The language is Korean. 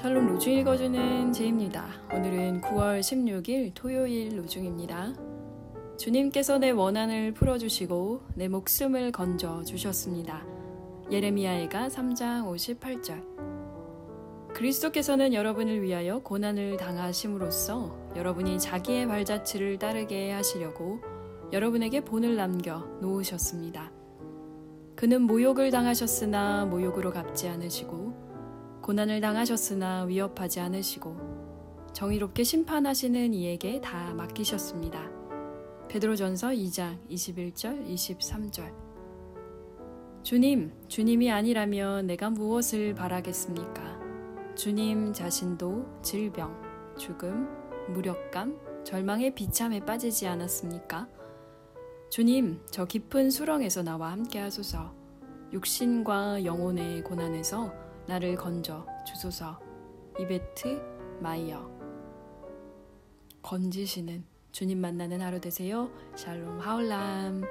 샬롬 로중 읽어주는 제입니다. 오늘은 9월 16일 토요일 로중입니다. 주님께서 내 원한을 풀어주시고 내 목숨을 건져 주셨습니다. 예레미야의가 3장 58절. 그리스도께서는 여러분을 위하여 고난을 당하심으로써 여러분이 자기의 발자취를 따르게 하시려고 여러분에게 본을 남겨 놓으셨습니다. 그는 모욕을 당하셨으나 모욕으로 갚지 않으시고 고난을 당하셨으나 위협하지 않으시고 정의롭게 심판하시는 이에게 다 맡기셨습니다. 베드로전서 2장 21절 23절 주님, 주님이 아니라면 내가 무엇을 바라겠습니까? 주님 자신도 질병, 죽음, 무력감, 절망의 비참에 빠지지 않았습니까? 주님, 저 깊은 수렁에서 나와 함께 하소서. 육신과 영혼의 고난에서 나를 건져 주소서. 이베트 마이어. 건지시는 주님 만나는 하루 되세요. 샬롬 하울람